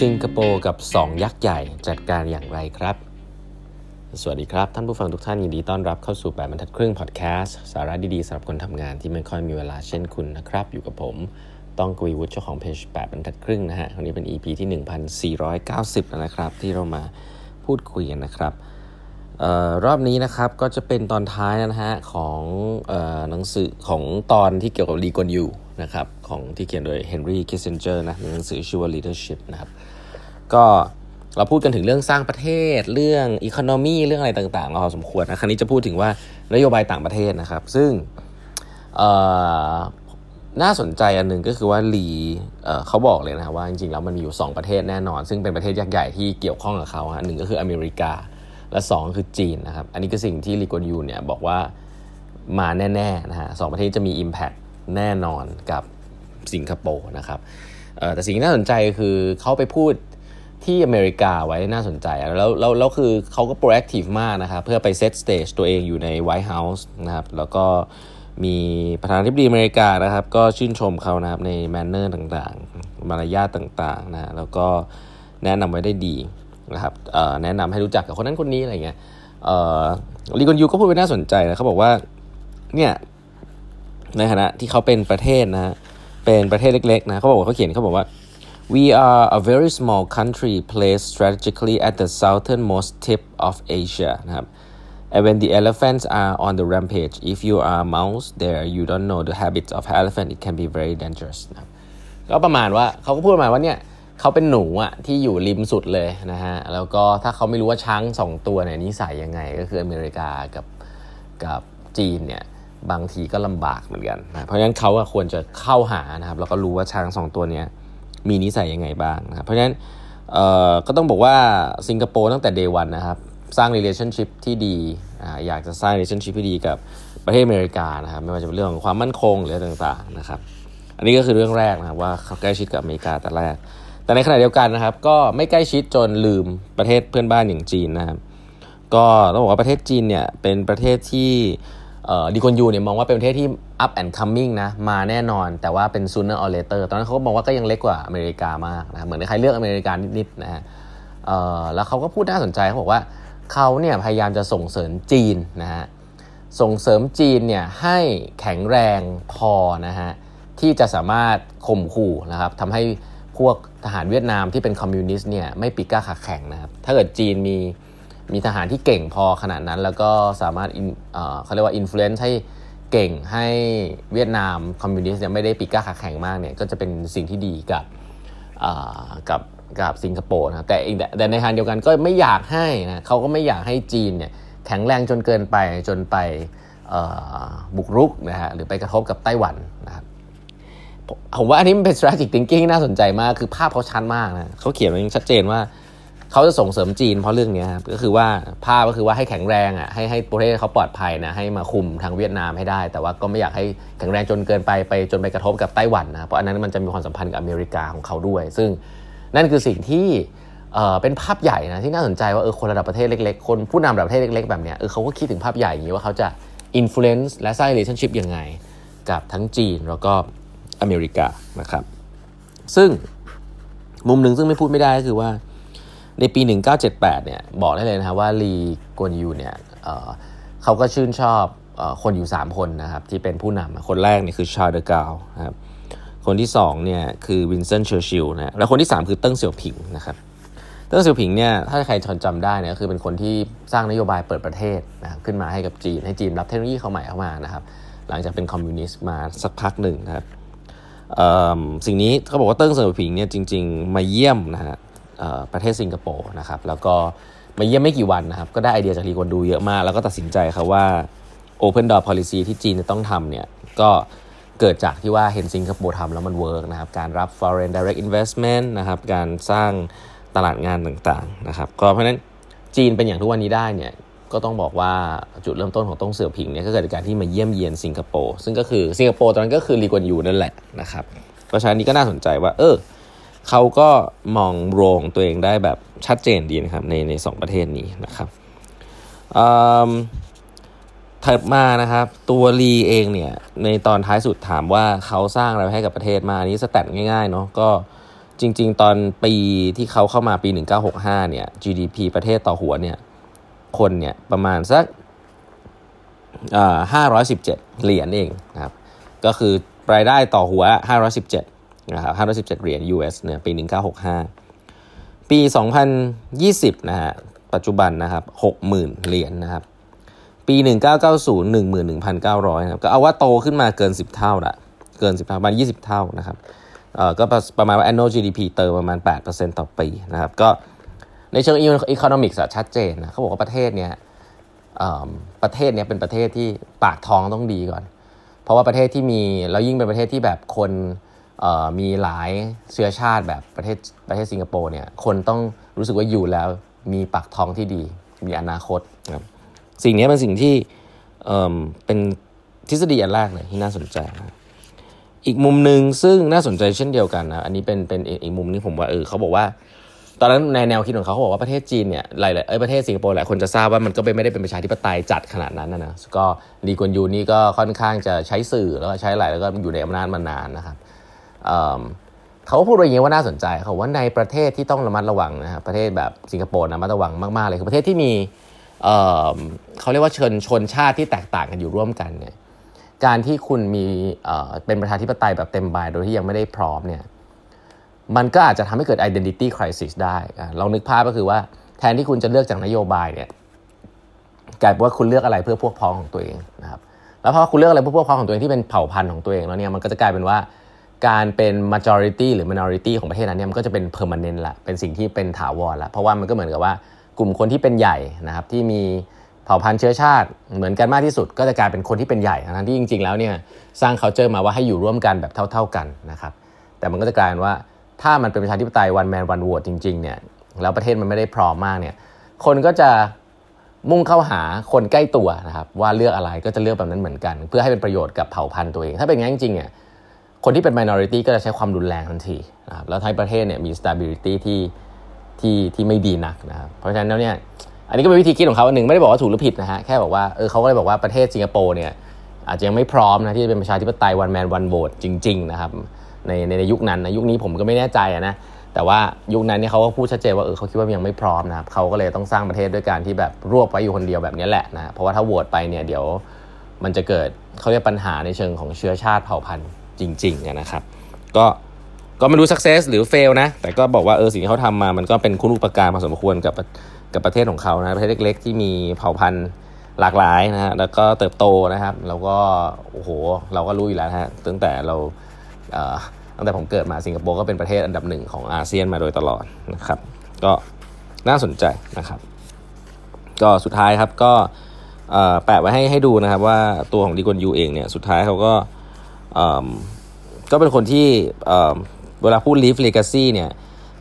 สิงคโปร์กับ 2 ยักษ์ใหญ่จัดการอย่างไรครับ สวัสดีครับ ท่านผู้ฟังทุกท่านยินดีต้อนรับเข้าสู่แปดบรรทัดครึ่งพอดแคสต์สาระดีๆสำหรับคนทำงานที่ไม่ค่อยมีเวลาเช่นคุณนะครับ อยู่กับผมต้องกวีวุฒิเจ้าของเพจแปดบรรทัดครึ่งนะฮะวันนี้เป็น EP ที่ 1490แล้วนะครับ ที่เรามาพูดคุยกันนะครับออรอบนี้นะครับก็จะเป็นตอนท้ายนะฮะของออหนังสือของตอนที่เกี่ยวกับลีกอนยูนะครับ ของที่เขียนโดยเฮนรี่คิสเซนเจอร์นะหนังสือชื่อว่า leadership นะครับก็เราพูดกันถึงเรื่องสร้างประเทศเรื่อง economy เรื่องอะไรต่างๆเราพอสมควรนะครับ นี้จะพูดถึงว่านโยบายต่างประเทศนะครับ ซึ่งน่าสนใจอันหนึ่งก็คือว่าลีเขาบอกเลยนะว่าจริงๆแล้วมันมีอยู่ 2 ประเทศแน่นอน ซึ่งเป็นประเทศยักษ์ใหญ่ที่เกี่ยวข้องกับเขาฮะหนึ่งก็คืออเมริกา และ 2 คือจีนนะครับ อันนี้คือสิ่งที่ลีกวนยูเนี่ยบอกว่ามาแน่ๆนะฮะสองประเทศจะมี Impact แน่นอนกับ สิงคโปร์นะครับแต่สิ่งที่น่าสนใจคือเขาไปพูดที่อเมริกาไว้น่าสนใจ แล้วแล้วแล้วคือเขาก็ proactive มากนะครับ เพื่อไป set stage ตัวเองอยู่ใน White House นะครับ แล้วก็มีประธานาธิบดีอเมริกานะครับ ก็ชื่นชมเขานะครับใน manner ต่างๆ มารยาทต่างๆนะแล้วก็แนะนำไว้ได้ดีนะครับแนะนำให้รู้จักกับคนนั้นคนนี้อะไรเงี้ยลีกอนยูก็พูดไปน่าสนใจนะเขาบอกว่าเนี่ยในฐานะที่เขาเป็นประเทศนะ เป็นประเทศเล็กๆนะเขาบอกว่าเขาเขียนเขาบอกว่า we are a very small country placed strategically at the southernmost tip of Asia นะครับ and when the elephants are on the rampage if you are a mouse there you don't know the habits of elephant it can be very dangerous นะก็ประมาณว่าเขาก็พูดมาว่าเนี่ยเขาเป็นหนูอะที่อยู่ริมสุดเลยนะฮะ แล้วก็ถ้าเขาไม่รู้ว่าช้างสองตัวเนี่ยนิสัยยังไง ก็คืออเมริกากับกับจีนเนี่ย บางทีก็ลำบากเหมือนกันนะเพราะฉะนั้นเขาควรจะเข้าหานะครับแล้วก็รู้ว่าช้างสองตัวนี้มีนิสัยยังไงบ้างนะเพราะฉะนั้นก็ต้องบอกว่าสิงคโปร์ตั้งแต่เดวันนะครับ สร้าง relationship ที่ดีออยากจะสร้าง relationship ที่ดีกับประเทศอเมริกานะครับไม่ว่าจะเป็นเรื่องของความมั่นคงหรือต่างๆนะครับ อันนี้ก็คือเรื่องแรกนะครับว่าเขาใกล้ชิดกับอเมริกาแต่แรก แต่ในขณะเดียวกันนะครับ ก็ไม่ใกล้ชิดจนลืมประเทศเพื่อนบ้านอย่างจีนนะครับ ก็ต้องบอกว่าประเทศจีนเนี่ยเป็นประเทศที่ ดีคอนยูเนี่ยมองว่าเป็นประเทศที่ up and coming นะมาแน่นอน แต่ว่าเป็น sooner or later ตอนนั้นเขาก็มองว่าก็ยังเล็กกว่าอเมริกามากนะเหมือนใครเลือกอเมริกานิดๆนะฮะแล้วเขาก็พูดน่าสนใจเขาบอกว่าเขาเนี่ยพยายามจะส่งเสริมจีนนะฮะส่งเสริมจีนเนี่ยให้แข็งแรงพอนะฮะที่จะสามารถข่มขู่นะครับทำให้พวกทหารเวียดนามที่เป็นคอมมิวนิสต์เนี่ยไม่ปีกกล้าขาแข็งนะครับถ้าเกิดจีนมี มีทหารที่เก่งพอขนาดนั้น แล้วก็สามารถเขาเรียกว่า influence ให้เก่งให้เวียดนามคอมมิวนิสต์เนี่ยไม่ได้ปีกกล้าขาแข็งมากเนี่ยก็จะเป็นสิ่งที่ดีกับกับกับสิงคโปร์นะแต่แต่ในทางเดียวกันก็ไม่อยากให้นะเขาก็ไม่อยากให้จีนเนี่ยแข็งแรงจนเกินไปจนไปบุกรุกนะฮะหรือไปกระทบกับไต้หวันนะครับผมว่าอันนี้มันเป็น strategic thinking น่าสนใจมากคือภาพเขาชัดมากนะเขาเขียนไว้ชัดเจนว่า เขาจะส่งเสริมจีนเพราะเรื่องนี้ครับก็คือว่าภาพก็คือว่าให้แข็งแรงอะให้ให้ประเทศเขาปลอดภัยนะให้มาคุมทางเวียดนามให้ได้ แต่ว่าก็ไม่อยากให้แข็งแรงจนเกินไปไปจนไปกระทบกับไต้หวันนะเพราะอันนั้นมันจะมีความสัมพันธ์กับอเมริกาของเขาด้วย ซึ่งนั่นคือสิ่งที่เออเป็นภาพใหญ่นะที่น่าสนใจว่าเออคนระดับประเทศเล็กๆ คนผู้นำระดับประเทศเล็กๆแบบเนี้ยเออเขาก็คิดถึงภาพใหญ่อย่างนี้ว่าเขาจะ influence และสร้าง relationship ยังไง กับทั้งจีนแล้วก็อเมริกานะครับซึ่งมุมหนึ่งซึ่งไม่พูดไม่ได้ก็คือว่า ในปี 1978 เนี่ยบอกได้เลยนะครับว่าลีกวนยูเนี่ยเขาก็ชื่นชอบคนอยู่ 3 คนนะครับที่เป็นผู้นำคนแรกเนี่ยคือชาร์ลเดอโกลนะครับคนที่2เนี่ยคือวินสตันเชอร์ชิลนะแล้วคนที่ 3 คือเติ้งเสี่ยวผิงนะครับเติ้งเสี่ยวผิงเนี่ยถ้าใครจำได้เนี่ยคือเป็นคนที่สร้างนโยบายเปิดประเทศนะขึ้นมาให้กับจีนให้จีนรับเทคโนโลยีเข้าใหม่เข้ามานะครับหลังจากเป็นคอมมิวนิสต์มาสักพักหนึ่งนะครับสิ่งนี้เขาบอกว่าเติ้งเสี่ยวผิงเนี่ยจริง ๆ มาเยี่ยมนะฮะ ประเทศสิงคโปร์นะครับแล้วก็มาเยี่ยมไม่กี่วันนะครับ ก็ได้ไอเดียจากลีกวนยูเยอะมาก แล้วก็ตัดสินใจครับว่า Open Door Policy ที่จีนจะต้องทำเนี่ยก็เกิดจากที่ว่าเห็นสิงคโปร์ทำแล้วมัน work นะครับการรับ foreign direct investment นะครับการสร้างตลาดงานต่างๆนะครับก็เพราะฉะนั้นจีนเป็นอย่างทุกวันนี้ได้เนี่ยก็ต้องบอกว่าจุดเริ่มต้นของต้งเสี่ยวผิงเนี่ยก็เกิดจากการที่มาเยี่ยมเยียนสิงคโปร์ซึ่งก็คือสิงคโปร์ตอนนั้นก็คือลีกวนยูนั่นแหละนะครับเพราะฉะนั้นนี้ก็น่าสนใจว่าเออ เขาก็มองโรงตัวเองได้แบบชัดเจนดีนะครับในในสองประเทศนี้นะครับถัดมานะครับ ตัวลีเองเนี่ยในตอนท้ายสุดถามว่าเขาสร้างอะไรให้กับประเทศมาอันนี้สแตทง่ายๆเนาะก็จริง ๆ ตอนปีที่เขาเข้ามาปี 1965 เนี่ย GDP ประเทศต่อหัวเนี่ยคนเนี่ยประมาณสักห้าร้อยสิบเจ็ดเหรียญเองนะครับ ก็คือรายได้ต่อหัว517 นะครับ517 เหรียญ US เนี่ยปี 1965 ปี 2020 นะฮะ ปัจจุบันนะครับ 60,000 เหรียญนนะครับ ปี 1990 11,900 นะครับ ก็เอาว่าโตขึ้นมาเกิน 10 เท่าละเกิน 10 เท่าประมาณ 20 เท่านะครับ เอ่อ ก็ประมาณว่า annual GDP เติมประมาณ 8%ต่อปีนะครับ ก็ในเชิง economics ชัดเจนนะเขาบอกว่าประเทศเนี้ยประเทศเนี้ยเป็นประเทศที่ปากท้องต้องดีก่อน เพราะว่าประเทศที่มีแล้วยิ่งเป็นประเทศที่แบบคน มีหลายเชื้อชาติแบบประเทศประเทศสิงคโปร์เนี่ยคนต้องรู้สึกว่าอยู่แล้วมีปากท้องที่ดี มีอนาคตครับสิ่งนี้เป็นสิ่งที่เเป็นทฤษฎีอันแรกเลยที่น่าสนใจนะอีกมุมหนึ่งซึ่งน่าสนใจเช่นเดียวกันนะอันนี้เป็นเป็นอีกมุมนึงผมว่าเออเขาบอกว่า ตอนนั้นในแนวคิดของเขาเขาบอกว่าประเทศจีนเนี่ยหลายๆเอ้ประเทศสิงคโปร์หลายคนจะทราบว่ามันก็ไม่ได้เป็นประชาธิปไตยจัดขนาดนั้นนะนะก็ลีกวนยูนี่ก็ค่อนข้างจะใช้สื่อแล้วก็ใช้หลายแล้วก็อยู่ในอำนาจมานานนะครับ เขาพูดอะไรอย่างนี้ว่าน่าสนใจเขาว่าในประเทศที่ต้องระมัดระวังนะครับประเทศแบบสิงคโปร์นะระมัดระวังมากๆเลยคือประเทศที่มีเขาเรียกว่าเชิญชนชาติที่แตกต่างกันอยู่ร่วมกันเนี่ยการที่คุณมีเป็นประชาธิปไตยแบบเต็มใบโดยที่ยังไม่ได้พร้อมเนี่ยมันก็อาจจะทำให้เกิด identity crisis ได้ลองนึกภาพก็คือว่าแทนที่คุณจะเลือกจากนโยบายเนี่ยกลายเป็นว่าคุณเลือกอะไรเพื่อพวกพ้องของตัวเองนะครับแล้วพอคุณเลือกอะไรเพื่อพวกพ้องของตัวเองที่เป็นเผ่าพันธุ์ของตัวเองแล้วเนี่ยมันก็จะกลายเป็นว่า การเป็น majority หรือ minority ของประเทศนั้นเนี่ยมันก็จะเป็น permanent ละเป็นสิ่งที่เป็นถาวรละเพราะว่ามันก็เหมือนกับว่ากลุ่มคนที่เป็นใหญ่นะครับที่มีเผ่าพันธุ์เชื้อชาติเหมือนกันมากที่สุด ก็จะกลายเป็นคนที่เป็นใหญ่ทั้งที่จริง ๆ แล้วเนี่ยสร้าง culture มาว่าให้อยู่ร่วมกันแบบเท่า ๆกันนะครับแต่มันก็จะกลายเป็นว่าถ้ามันเป็นประชาธิปไตยวันแมนวันโหวตจริงๆเนี่ยแล้วประเทศมันไม่ได้พร้อมมากเนี่ยคนก็จะมุ่งเข้าหาคนใกล้ตัวนะครับว่าเลือกอะไรก็จะเลือกแบบนั้นเหมือนกัน เพื่อให้เป็นประโยชน์กับเผ่าพันธุ์ตัวเอง ถ้าเป็นงั้นจริงๆเนี่ย คนที่เป็น minority ก็จะใช้ความรุนแรงทันทีนะครับแล้วท้ายประเทศเนี่ยมี stability ที่ที่ที่ไม่ดีนักนะครับเพราะฉะนั้นแล้วเนี่ยอันนี้ก็เป็นวิธีคิดของเขาอันหนึ่งไม่ได้บอกว่าถูกหรือผิดนะฮะแค่บอกว่าเออเขาก็เลยบอกว่าประเทศสิงคโปร์เนี่ยอาจจะยังไม่พร้อมนะที่จะเป็นประชาธิปไตยวันแมนวันโหวตจริงๆนะครับในในยุคนั้นนะยุคนี้ผมก็ไม่แน่ใจนะแต่ว่ายุคนั้นเนี่ยเขาก็พูดชัดเจนว่าเออเขาคิดว่ายังไม่พร้อมนะครับเขาก็เลยต้องสร้างประเทศด้วยการที่แบบรวบไว้อยู่คนเดียวแบบนี้แหละนะเพราะว่าถ้าโหวตไปเนี่ยเดี๋ยวมันจะเกิดเขาเรียกปัญหาในเชิงของเชื้อชาติเผ่าพันธุ์ จริงๆนะครับ ก็ก็ไม่รู้ success หรือ fail นะ แต่ก็บอกว่าเออสิ่งที่เขาทำมามันก็เป็นคุณูปการพอสมควรกับกับประเทศของเขานะประเทศเล็ก ๆ ที่มีเผ่าพันธุ์หลากหลายนะฮะแล้วก็เติบโตนะครับ แล้วก็โอ้โหเราก็รู้อยู่แล้วฮะตั้งแต่เราตั้งแต่ผมเกิดมาสิงคโปร์ก็เป็นประเทศอันดับหนึ่งของอาเซียนมาโดยตลอดนะครับ ก็น่าสนใจนะครับ ก็สุดท้ายครับก็แปะไว้ให้ให้ดูนะครับว่าตัวของดีกอนยูเองเนี่ยสุดท้ายเขาก็ ก็เป็นคนที่เวลาพูด leave legacy เนี่ย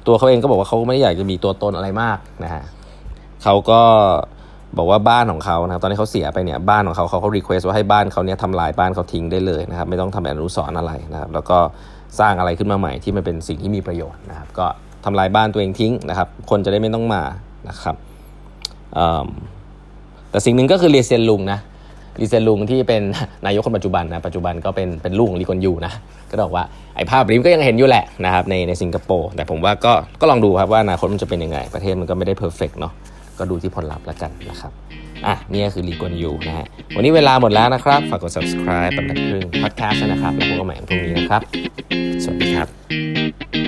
ตัวเขาเองก็บอกว่าเขาไม่ได้อยากจะมีตัวตนอะไรมากนะฮะเขาก็บอกว่าบ้านของเขานะครับตอนนี้เขาเสียไปเนี่ยบ้านของเขาเขาเขารีเควสว่าให้บ้านเขาเนี่ยทำลายบ้านเขาทิ้งได้เลยนะครับ ไม่ต้องทำอนุสรณ์อะไรนะครับแล้วก็สร้างอะไรขึ้นมาใหม่ที่มันเป็นสิ่งที่มีประโยชน์นะครับ ก็ทำลายบ้านตัวเองทิ้งนะครับ คนจะได้ไม่ต้องมานะครับแต่สิ่งหนึ่งก็คือเรียเซียนลุงนะ ลีเซียนลุงที่เป็นนายกคนปัจจุบันนะปัจจุบันก็เป็นเป็นลูกของลีกวนยูนะก็บอกว่าไอ้ภาพนี้ก็ยังเห็นอยู่แหละนะครับในในสิงคโปร์แต่ผมว่าก็ก็ลองดูครับว่าอนาคตมันจะเป็นยังไง ประเทศมันก็ไม่ได้ perfect เนาะก็ดูที่ผลลัพธ์แล้วกันนะครับอะนี่คือลีกวนยูนะฮะวันนี้เวลาหมดแล้วนะครับ ฝากกด subscribe แปดบรรทัดครึ่ง podcast นะครับ แล้วพบกันใหม่พรุ่งนี้นะครับ สวัสดีครับ